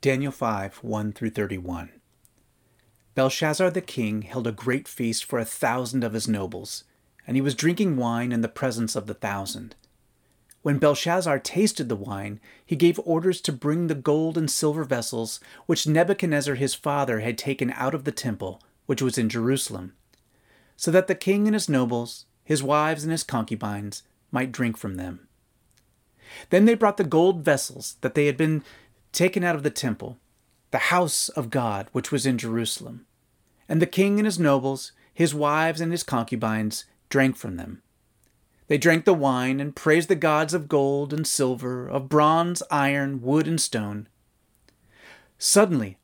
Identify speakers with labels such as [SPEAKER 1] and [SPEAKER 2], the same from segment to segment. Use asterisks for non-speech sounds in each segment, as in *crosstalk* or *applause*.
[SPEAKER 1] Daniel 5 1 through 31. Belshazzar the king held a great feast for a thousand of his nobles, and he was drinking wine in the presence of the thousand. When Belshazzar tasted the wine, he gave orders to bring the gold and silver vessels which Nebuchadnezzar his father had taken out of the temple, which was in Jerusalem, so that the king and his nobles, his wives and his concubines, might drink from them. Then they brought the gold vessels that they had been taken out of the temple, the house of God which was in Jerusalem. And the king and his nobles, his wives and his concubines, drank from them. They drank the wine and praised the gods of gold and silver, of bronze, iron, wood, and stone. Suddenly,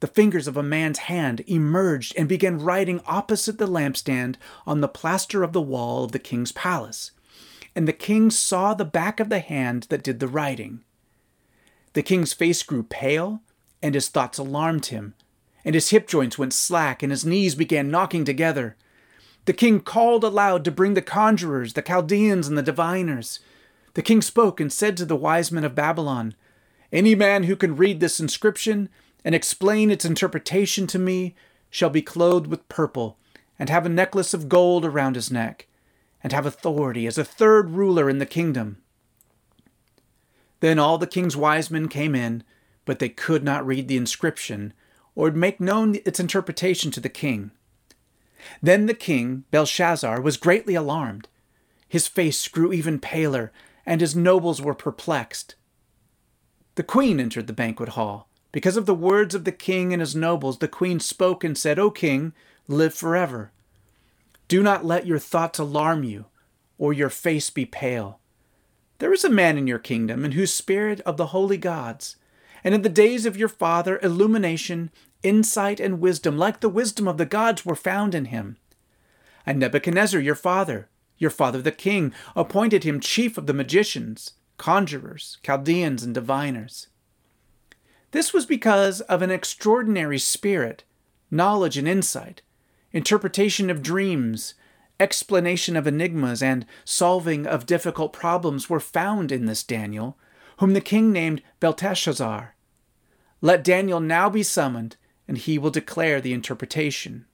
[SPEAKER 1] the fingers of a man's hand emerged and began writing opposite the lampstand on the plaster of the wall of the king's palace. And the king saw the back of the hand that did the writing. The king's face grew pale, and his thoughts alarmed him, and his hip joints went slack, and his knees began knocking together. The king called aloud to bring the conjurers, the Chaldeans, and the diviners. The king spoke and said to the wise men of Babylon, Any man who can read this inscription and explain its interpretation to me shall be clothed with purple, and have a necklace of gold around his neck, and have authority as a third ruler in the kingdom. Then all the king's wise men came in, but they could not read the inscription or make known its interpretation to the king. Then the king, Belshazzar, was greatly alarmed. His face grew even paler, and his nobles were perplexed. The queen entered the banquet hall. Because of the words of the king and his nobles, the queen spoke and said, O king, live forever. Do not let your thoughts alarm you, or your face be pale. There is a man in your kingdom in whose spirit of the holy gods, and in the days of your father, illumination, insight, and wisdom, like the wisdom of the gods, were found in him. And Nebuchadnezzar, your father, your father the king, appointed him chief of the magicians, conjurers, Chaldeans, and diviners. This was because of an extraordinary spirit, knowledge and insight, interpretation of dreams, explanation of enigmas and solving of difficult problems were found in this Daniel, whom the king named Belteshazzar. Let Daniel now be summoned, and he will declare the interpretation.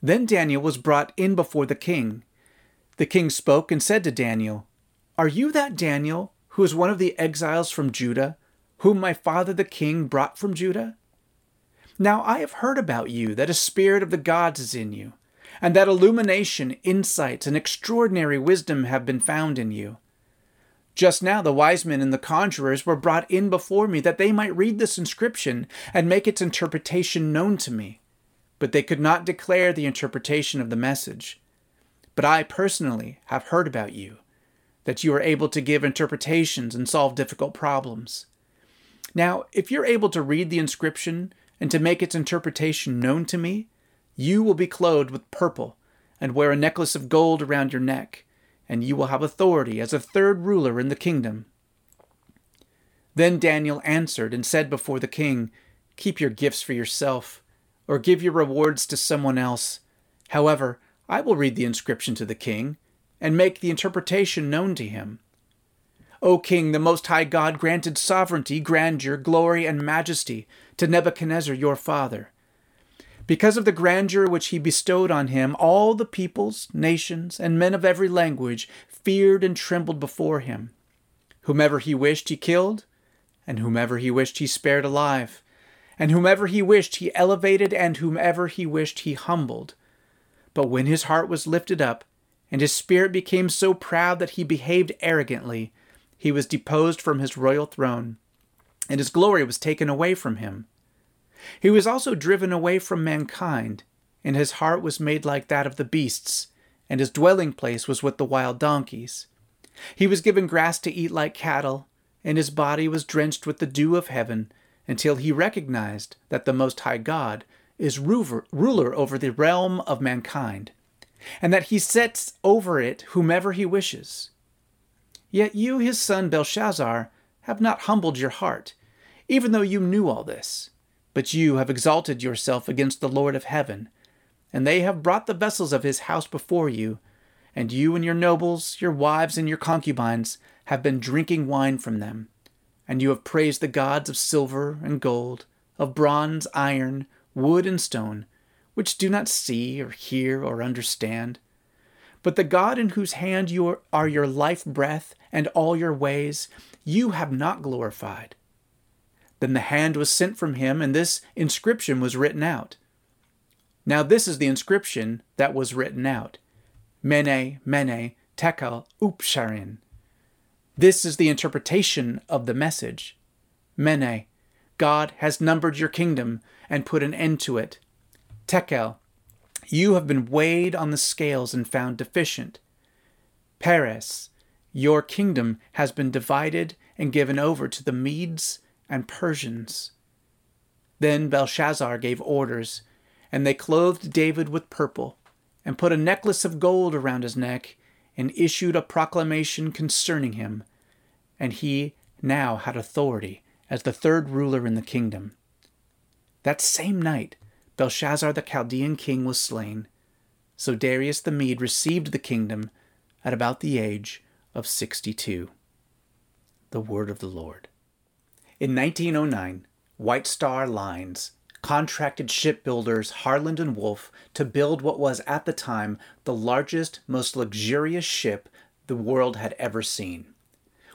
[SPEAKER 1] Then Daniel was brought in before the king. The king spoke and said to Daniel, Are you that Daniel, who is one of the exiles from Judah, whom my father the king brought from Judah? Now I have heard about you that a spirit of the gods is in you and that illumination, insight, and extraordinary wisdom have been found in you. Just now the wise men and the conjurers were brought in before me that they might read this inscription and make its interpretation known to me. But they could not declare the interpretation of the message. But I personally have heard about you, that you are able to give interpretations and solve difficult problems. Now, if you're able to read the inscription and to make its interpretation known to me, you will be clothed with purple, and wear a necklace of gold around your neck, and you will have authority as a third ruler in the kingdom. Then Daniel answered and said before the king, Keep your gifts for yourself, or give your rewards to someone else. However, I will read the inscription to the king, and make the interpretation known to him. O king, the Most High God granted sovereignty, grandeur, glory, and majesty to Nebuchadnezzar your father because of the grandeur which he bestowed on him, all the peoples, nations, and men of every language feared and trembled before him. Whomever he wished he killed, and whomever he wished he spared alive, and whomever he wished he elevated, and whomever he wished he humbled. But when his heart was lifted up, and his spirit became so proud that he behaved arrogantly, he was deposed from his royal throne, and his glory was taken away from him. He was also driven away from mankind, and his heart was made like that of the beasts, and his dwelling place was with the wild donkeys. He was given grass to eat like cattle, and his body was drenched with the dew of heaven, until he recognized that the Most High God is ruler over the realm of mankind, and that he sets over it whomever he wishes. Yet you, his son Belshazzar, have not humbled your heart, even though you knew all this. But you have exalted yourself against the Lord of heaven, and they have brought the vessels of his house before you, and you and your nobles, your wives, and your concubines have been drinking wine from them. and you have praised the gods of silver and gold, of bronze, iron, wood, and stone, which do not see or hear or understand. But the God in whose hand you are your life breath and all your ways, you have not glorified. Then the hand was sent from him, and this inscription was written out. Now, this is the inscription that was written out Mene, Mene, Tekel, Upharsin. This is the interpretation of the message. Mene, God has numbered your kingdom and put an end to it. Tekel, you have been weighed on the scales and found deficient. Peres, your kingdom has been divided and given over to the Medes and Persians. Then Belshazzar gave orders, and they clothed David with purple, and put a necklace of gold around his neck, and issued a proclamation concerning him. And he now had authority as the third ruler in the kingdom. That same night, Belshazzar the Chaldean king was slain. So Darius the Mede received the kingdom at about the age of 62. The word of the Lord. In 1909, White Star Lines contracted shipbuilders Harland and Wolff to build what was at the time the largest, most luxurious ship the world had ever seen.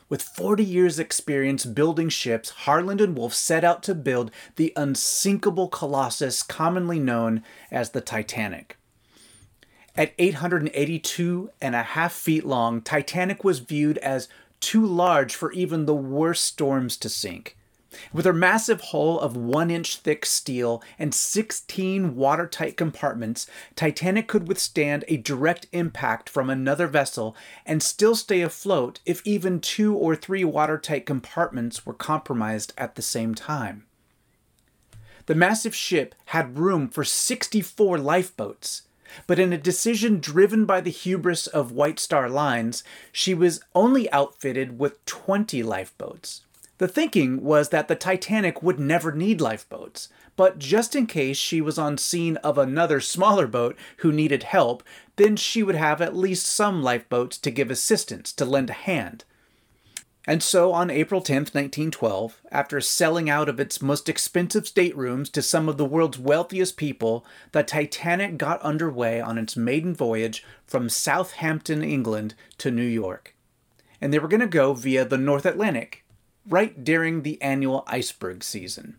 [SPEAKER 1] With 40 years' experience building ships, Harland and Wolff set out to build the unsinkable colossus commonly known as the Titanic. At 882 and a half feet long, Titanic was viewed as too large for even the worst storms to sink. With her massive hull of one inch thick steel and 16 watertight compartments, Titanic could withstand a direct impact from another vessel and still stay afloat if even two or three watertight compartments were compromised at the same time. The massive ship had room for 64 lifeboats, but in a decision driven by the hubris of White Star Lines, she was only outfitted with 20 lifeboats. The thinking was that the Titanic would never need lifeboats, but just in case she was on scene of another smaller boat who needed help, then she would have at least some lifeboats to give assistance, to lend a hand. And so on April 10, 1912, after selling out of its most expensive staterooms to some of the world's wealthiest people, the Titanic got underway on its maiden voyage from Southampton, England to New York. And they were going to go via the North Atlantic, right during the annual iceberg season.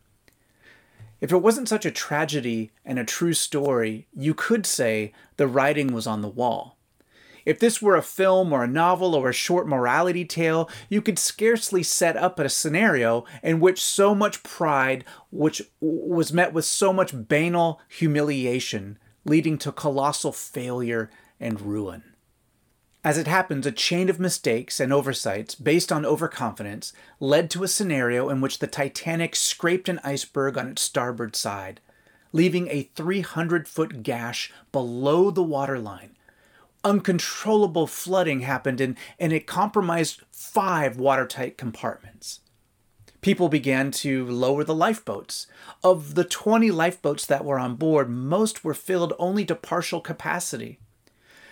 [SPEAKER 1] If it wasn't such a tragedy and a true story, you could say the writing was on the wall. If this were a film or a novel or a short morality tale, you could scarcely set up a scenario in which so much pride which was met with so much banal humiliation, leading to colossal failure and ruin. As it happens, a chain of mistakes and oversights based on overconfidence led to a scenario in which the Titanic scraped an iceberg on its starboard side, leaving a 300 foot gash below the waterline. Uncontrollable flooding happened and, and it compromised five watertight compartments. People began to lower the lifeboats. Of the 20 lifeboats that were on board, most were filled only to partial capacity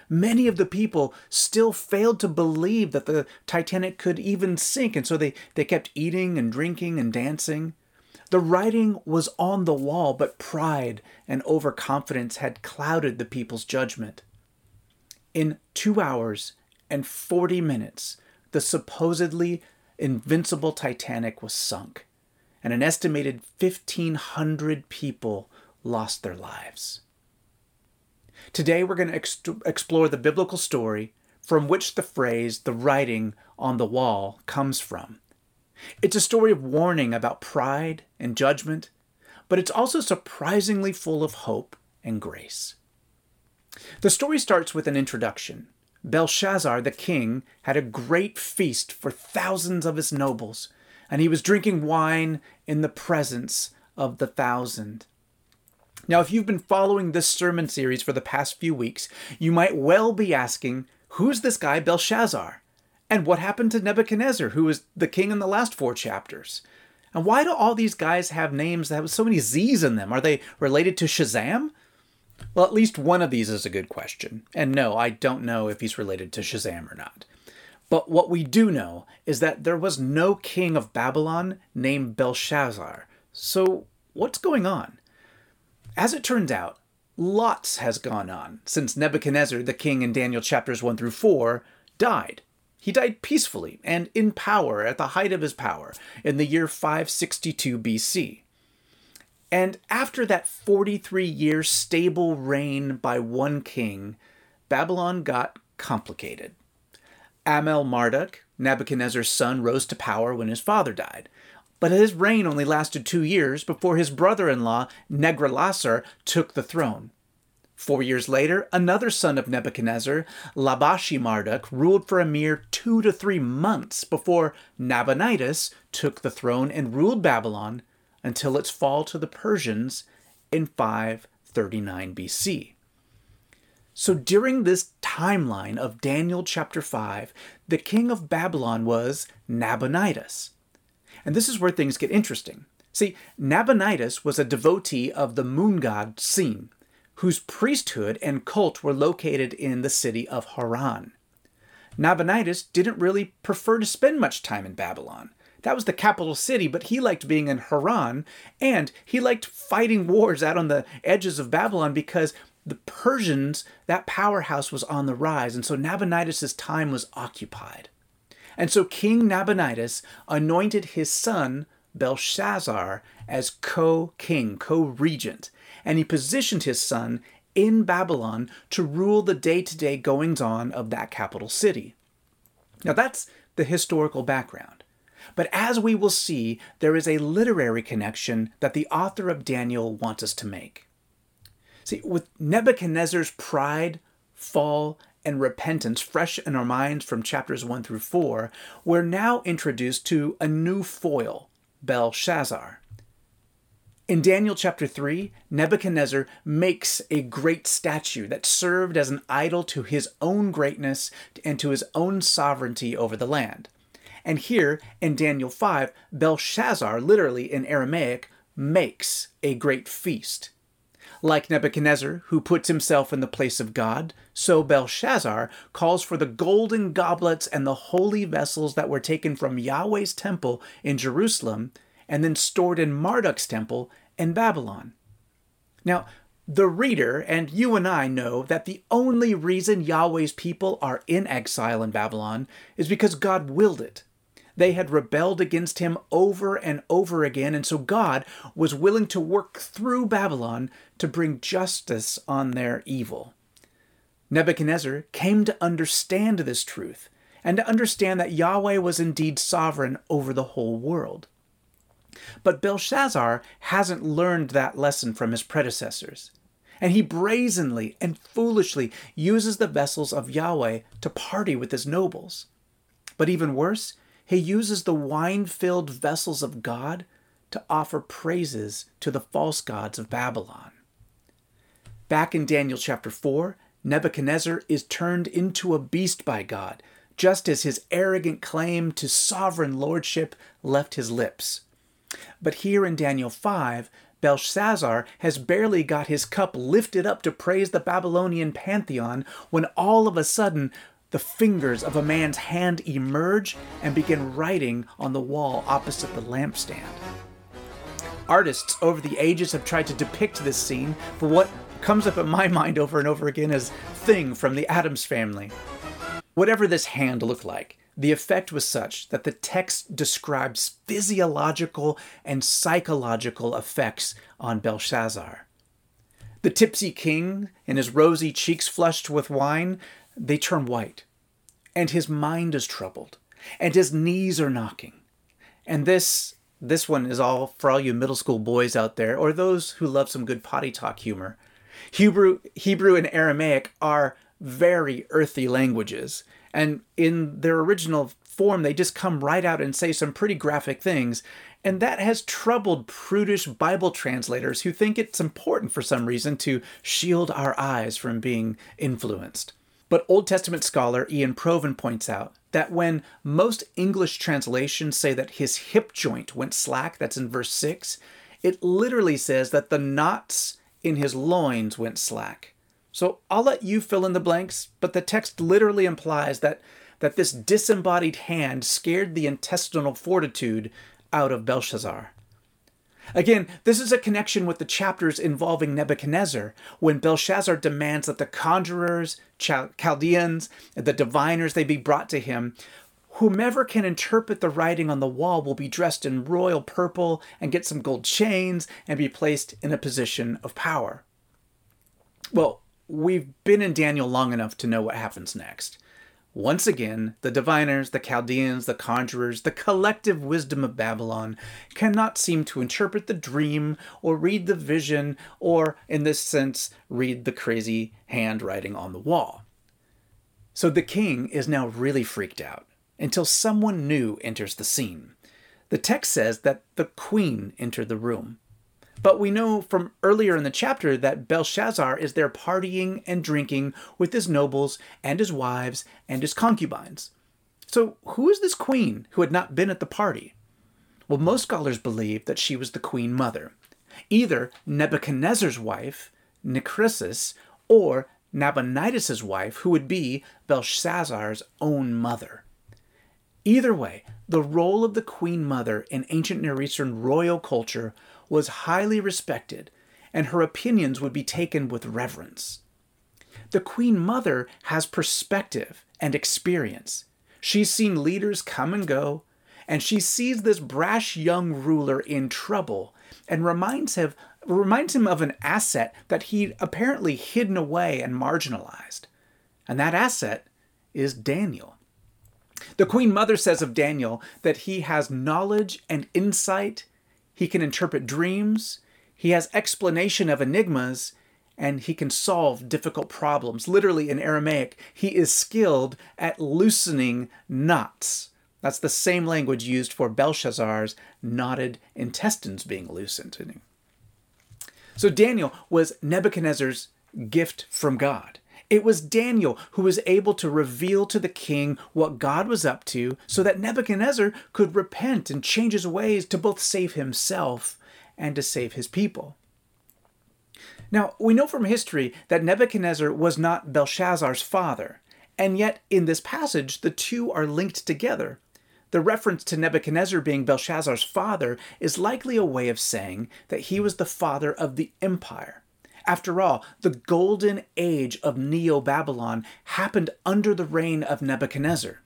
[SPEAKER 1] many of the people still failed to believe that the Titanic could even sink, and so they, they kept eating and drinking and dancing. The writing was on the wall, but pride and overconfidence had clouded the people's judgment. In two hours and 40 minutes, the supposedly invincible Titanic was sunk, and an estimated 1,500 people lost their lives. Today we're going to ex- explore the biblical story from which the phrase, the writing on the wall, comes from. It's a story of warning about pride and judgment, but it's also surprisingly full of hope and grace. The story starts with an introduction. Belshazzar, the king, had a great feast for thousands of his nobles, and he was drinking wine in the presence of the thousand. Now, if you've been following this sermon series for the past few weeks, you might well be asking, who's this guy Belshazzar? And what happened to Nebuchadnezzar, who was the king in the last four chapters? And why do all these guys have names that have so many Z's in them? Are they related to Shazam? Well, at least one of these is a good question. And no, I don't know if he's related to Shazam or not. But what we do know is that there was no king of Babylon named Belshazzar. So, what's going on? As it turns out, lots has gone on since Nebuchadnezzar, the king in Daniel chapters 1 through 4, died. He died peacefully and in power at the height of his power in the year 562 BC. And after that 43 year stable reign by one king, Babylon got complicated. Amel Marduk, Nebuchadnezzar's son, rose to power when his father died. But his reign only lasted two years before his brother in law, Neriglissar, took the throne. Four years later, another son of Nebuchadnezzar, Labashi Marduk, ruled for a mere two to three months before Nabonidus took the throne and ruled Babylon until its fall to the Persians in 539 BC. So during this timeline of Daniel chapter 5, the king of Babylon was Nabonidus. And this is where things get interesting. See, Nabonidus was a devotee of the moon god Sin, whose priesthood and cult were located in the city of Haran. Nabonidus didn't really prefer to spend much time in Babylon. That was the capital city, but he liked being in Haran, and he liked fighting wars out on the edges of Babylon because the Persians, that powerhouse was on the rise, and so Nabonidus' time was occupied. And so King Nabonidus anointed his son Belshazzar as co king, co regent, and he positioned his son in Babylon to rule the day to day goings on of that capital city. Now that's the historical background. But as we will see, there is a literary connection that the author of Daniel wants us to make. See, with Nebuchadnezzar's pride, fall, and repentance fresh in our minds from chapters 1 through 4, we're now introduced to a new foil, Belshazzar. In Daniel chapter 3, Nebuchadnezzar makes a great statue that served as an idol to his own greatness and to his own sovereignty over the land. And here in Daniel 5, Belshazzar, literally in Aramaic, makes a great feast. Like Nebuchadnezzar, who puts himself in the place of God, so Belshazzar calls for the golden goblets and the holy vessels that were taken from Yahweh's temple in Jerusalem and then stored in Marduk's temple in Babylon. Now, the reader and you and I know that the only reason Yahweh's people are in exile in Babylon is because God willed it. They had rebelled against him over and over again, and so God was willing to work through Babylon to bring justice on their evil. Nebuchadnezzar came to understand this truth and to understand that Yahweh was indeed sovereign over the whole world. But Belshazzar hasn't learned that lesson from his predecessors, and he brazenly and foolishly uses the vessels of Yahweh to party with his nobles. But even worse, he uses the wine filled vessels of God to offer praises to the false gods of Babylon. Back in Daniel chapter 4, Nebuchadnezzar is turned into a beast by God, just as his arrogant claim to sovereign lordship left his lips. But here in Daniel 5, Belshazzar has barely got his cup lifted up to praise the Babylonian pantheon when all of a sudden the fingers of a man's hand emerge and begin writing on the wall opposite the lampstand. Artists over the ages have tried to depict this scene, but what comes up in my *laughs* mind over and over again is Thing from the Addams family. Whatever this hand looked like, the effect was such that the text describes physiological and psychological effects on Belshazzar. The tipsy king and his rosy cheeks flushed with wine they turn white, and his mind is troubled, and his knees are knocking. And this this one is all for all you middle school boys out there, or those who love some good potty talk humor. Hebrew, Hebrew and Aramaic are very earthy languages, and in their original form, they just come right out and say some pretty graphic things. And that has troubled prudish Bible translators who think it's important for some reason to shield our eyes from being influenced. But Old Testament scholar Ian Provan points out that when most English translations say that his hip joint went slack, that's in verse 6, it literally says that the knots in his loins went slack. So I'll let you fill in the blanks, but the text literally implies that that this disembodied hand scared the intestinal fortitude out of Belshazzar. Again, this is a connection with the chapters involving Nebuchadnezzar, when Belshazzar demands that the conjurers, Chaldeans, the diviners, they be brought to him. Whomever can interpret the writing on the wall will be dressed in royal purple and get some gold chains and be placed in a position of power. Well, we've been in Daniel long enough to know what happens next. Once again, the diviners, the Chaldeans, the conjurers, the collective wisdom of Babylon cannot seem to interpret the dream or read the vision or, in this sense, read the crazy handwriting on the wall. So the king is now really freaked out until someone new enters the scene. The text says that the queen entered the room. But we know from earlier in the chapter that Belshazzar is there partying and drinking with his nobles and his wives and his concubines. So, who is this queen who had not been at the party? Well, most scholars believe that she was the queen mother, either Nebuchadnezzar's wife, Nitocris, or Nabonidus' wife, who would be Belshazzar's own mother. Either way, the role of the queen mother in ancient Near Eastern royal culture was highly respected, and her opinions would be taken with reverence. The Queen Mother has perspective and experience. She's seen leaders come and go, and she sees this brash young ruler in trouble and reminds him, reminds him of an asset that he'd apparently hidden away and marginalized. And that asset is Daniel. The Queen Mother says of Daniel that he has knowledge and insight he can interpret dreams, he has explanation of enigmas, and he can solve difficult problems. Literally in Aramaic, he is skilled at loosening knots. That's the same language used for Belshazzar's knotted intestines being loosened. So Daniel was Nebuchadnezzar's gift from God. It was Daniel who was able to reveal to the king what God was up to so that Nebuchadnezzar could repent and change his ways to both save himself and to save his people. Now, we know from history that Nebuchadnezzar was not Belshazzar's father, and yet in this passage the two are linked together. The reference to Nebuchadnezzar being Belshazzar's father is likely a way of saying that he was the father of the empire. After all, the golden age of Neo Babylon happened under the reign of Nebuchadnezzar.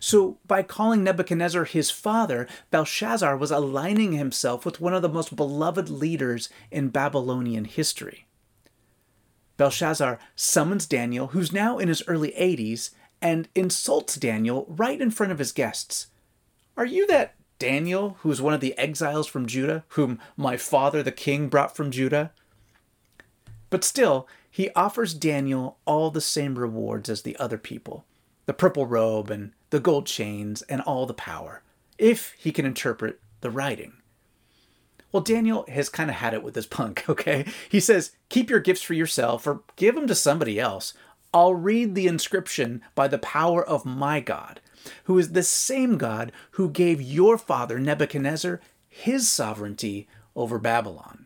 [SPEAKER 1] So, by calling Nebuchadnezzar his father, Belshazzar was aligning himself with one of the most beloved leaders in Babylonian history. Belshazzar summons Daniel, who's now in his early 80s, and insults Daniel right in front of his guests. Are you that Daniel, who is one of the exiles from Judah, whom my father the king brought from Judah? But still, he offers Daniel all the same rewards as the other people the purple robe and the gold chains and all the power, if he can interpret the writing. Well, Daniel has kind of had it with this punk, *laughs* okay? He says, Keep your gifts for yourself or give them to somebody else. I'll read the inscription by the power of my God, who is the same God who gave your father Nebuchadnezzar his sovereignty over Babylon.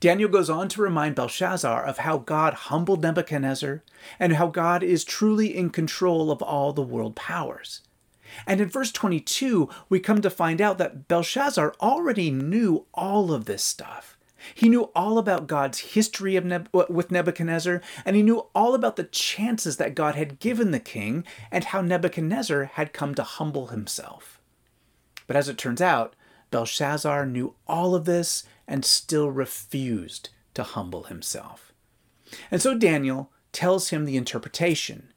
[SPEAKER 1] Daniel goes on to remind Belshazzar of how God humbled Nebuchadnezzar and how God is truly in control of all the world powers. And in verse 22, we come to find out that Belshazzar already knew all of this stuff. He knew all about God's history of Neb- with Nebuchadnezzar, and he knew all about the chances that God had given the king and how Nebuchadnezzar had come to humble himself. But as it turns out, Belshazzar knew all of this and still refused to humble himself. And so Daniel tells him the interpretation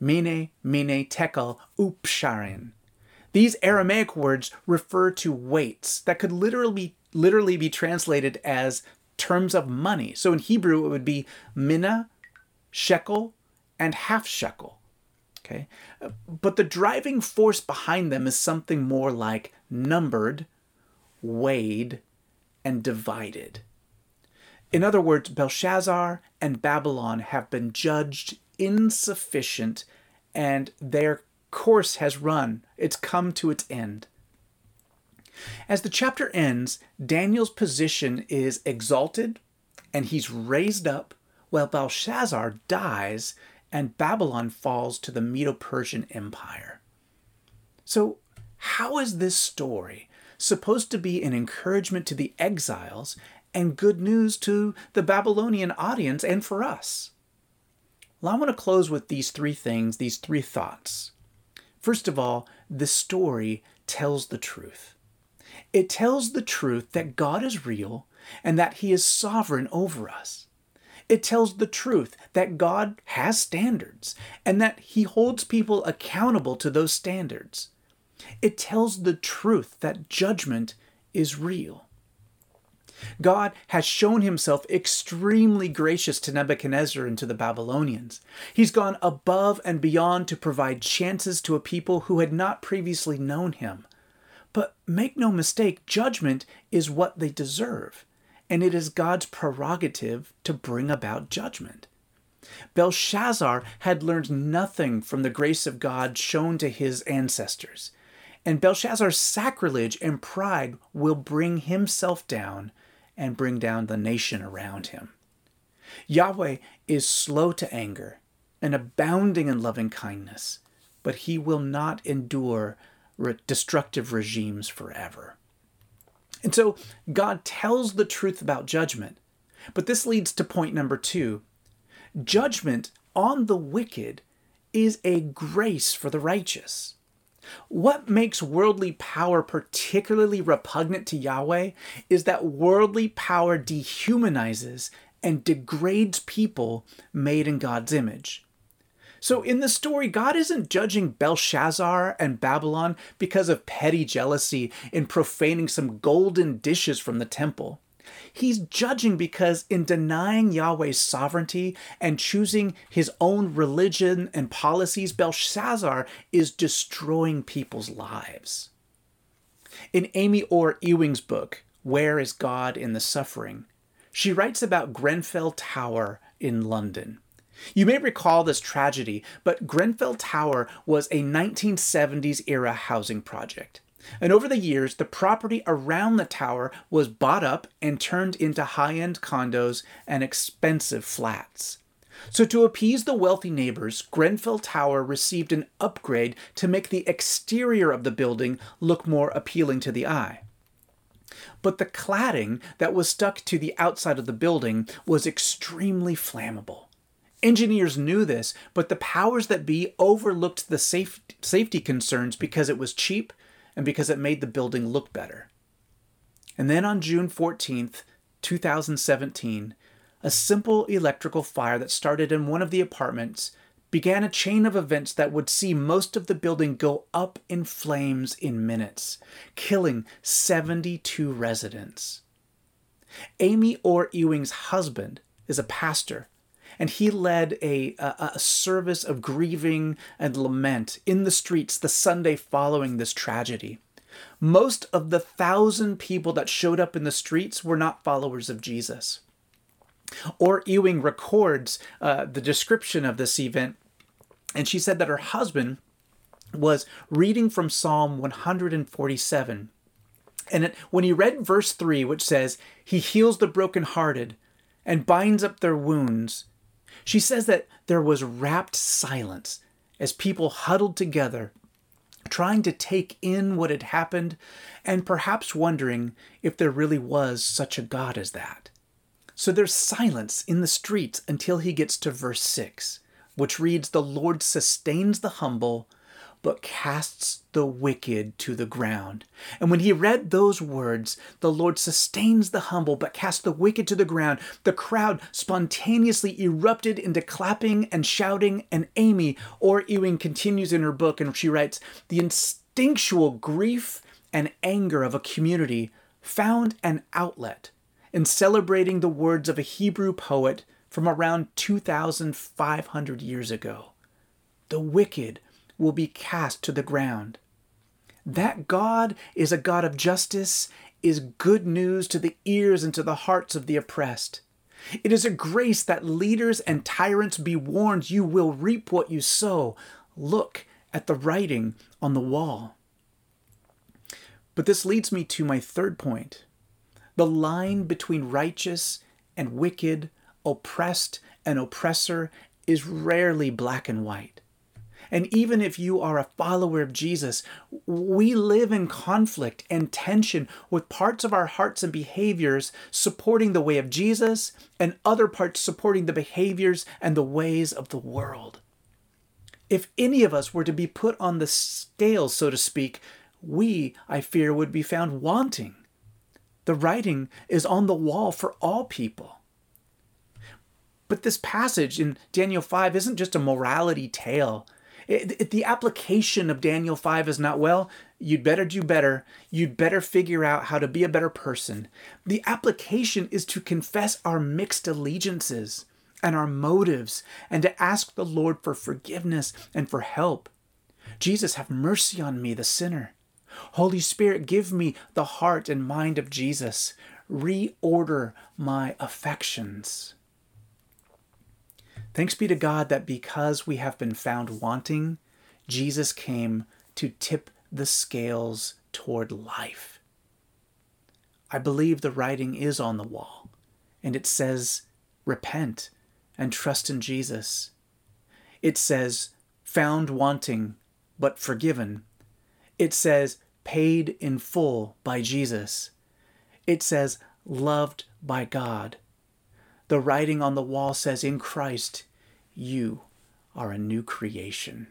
[SPEAKER 1] Mene, Mene, Tekel, Upharsin. These Aramaic words refer to weights that could literally literally be translated as terms of money. So in Hebrew, it would be mina, shekel, and half shekel. Okay? But the driving force behind them is something more like numbered, weighed, and divided. In other words, Belshazzar and Babylon have been judged insufficient and their course has run. It's come to its end. As the chapter ends, Daniel's position is exalted and he's raised up, while Belshazzar dies and Babylon falls to the Medo Persian Empire. So, how is this story supposed to be an encouragement to the exiles and good news to the Babylonian audience and for us? Well, I want to close with these three things, these three thoughts. First of all, the story tells the truth. It tells the truth that God is real and that He is sovereign over us. It tells the truth that God has standards and that He holds people accountable to those standards. It tells the truth that judgment is real. God has shown himself extremely gracious to Nebuchadnezzar and to the Babylonians. He's gone above and beyond to provide chances to a people who had not previously known him. But make no mistake, judgment is what they deserve and it is God's prerogative to bring about judgment. Belshazzar had learned nothing from the grace of God shown to his ancestors, and Belshazzar's sacrilege and pride will bring himself down and bring down the nation around him. Yahweh is slow to anger and abounding in loving kindness, but he will not endure destructive regimes forever. And so God tells the truth about judgment. But this leads to point number two judgment on the wicked is a grace for the righteous. What makes worldly power particularly repugnant to Yahweh is that worldly power dehumanizes and degrades people made in God's image. So in the story, God isn't judging Belshazzar and Babylon because of petty jealousy in profaning some golden dishes from the temple. He's judging because in denying Yahweh's sovereignty and choosing his own religion and policies, Belshazzar is destroying people's lives. In Amy Orr Ewing's book, Where is God in the Suffering? she writes about Grenfell Tower in London. You may recall this tragedy, but Grenfell Tower was a 1970s era housing project. And over the years, the property around the tower was bought up and turned into high end condos and expensive flats. So, to appease the wealthy neighbors, Grenfell Tower received an upgrade to make the exterior of the building look more appealing to the eye. But the cladding that was stuck to the outside of the building was extremely flammable. Engineers knew this, but the powers that be overlooked the safe, safety concerns because it was cheap and because it made the building look better. And then on June 14th, 2017, a simple electrical fire that started in one of the apartments began a chain of events that would see most of the building go up in flames in minutes, killing 72 residents. Amy Orr Ewing's husband is a pastor and he led a, a, a service of grieving and lament in the streets the Sunday following this tragedy. Most of the thousand people that showed up in the streets were not followers of Jesus. Orr Ewing records uh, the description of this event, and she said that her husband was reading from Psalm 147. And it, when he read verse 3, which says, He heals the brokenhearted and binds up their wounds, she says that there was rapt silence as people huddled together, trying to take in what had happened and perhaps wondering if there really was such a God as that. So there's silence in the streets until he gets to verse 6, which reads The Lord sustains the humble but casts the wicked to the ground. And when he read those words, the Lord sustains the humble but casts the wicked to the ground, the crowd spontaneously erupted into clapping and shouting. And Amy Orr Ewing continues in her book and she writes, The instinctual grief and anger of a community found an outlet in celebrating the words of a Hebrew poet from around 2,500 years ago. The wicked will be cast to the ground. That God is a God of justice is good news to the ears and to the hearts of the oppressed. It is a grace that leaders and tyrants be warned you will reap what you sow. Look at the writing on the wall. But this leads me to my third point. The line between righteous and wicked, oppressed and oppressor is rarely black and white. And even if you are a follower of Jesus, we live in conflict and tension with parts of our hearts and behaviors supporting the way of Jesus and other parts supporting the behaviors and the ways of the world. If any of us were to be put on the scale, so to speak, we, I fear, would be found wanting. The writing is on the wall for all people. But this passage in Daniel 5 isn't just a morality tale. It, the application of Daniel 5 is not, well, you'd better do better. You'd better figure out how to be a better person. The application is to confess our mixed allegiances and our motives and to ask the Lord for forgiveness and for help. Jesus, have mercy on me, the sinner. Holy Spirit, give me the heart and mind of Jesus. Reorder my affections. Thanks be to God that because we have been found wanting, Jesus came to tip the scales toward life. I believe the writing is on the wall, and it says, Repent and trust in Jesus. It says, Found wanting, but forgiven. It says, Paid in full by Jesus. It says, Loved by God. The writing on the wall says, In Christ, you are a new creation.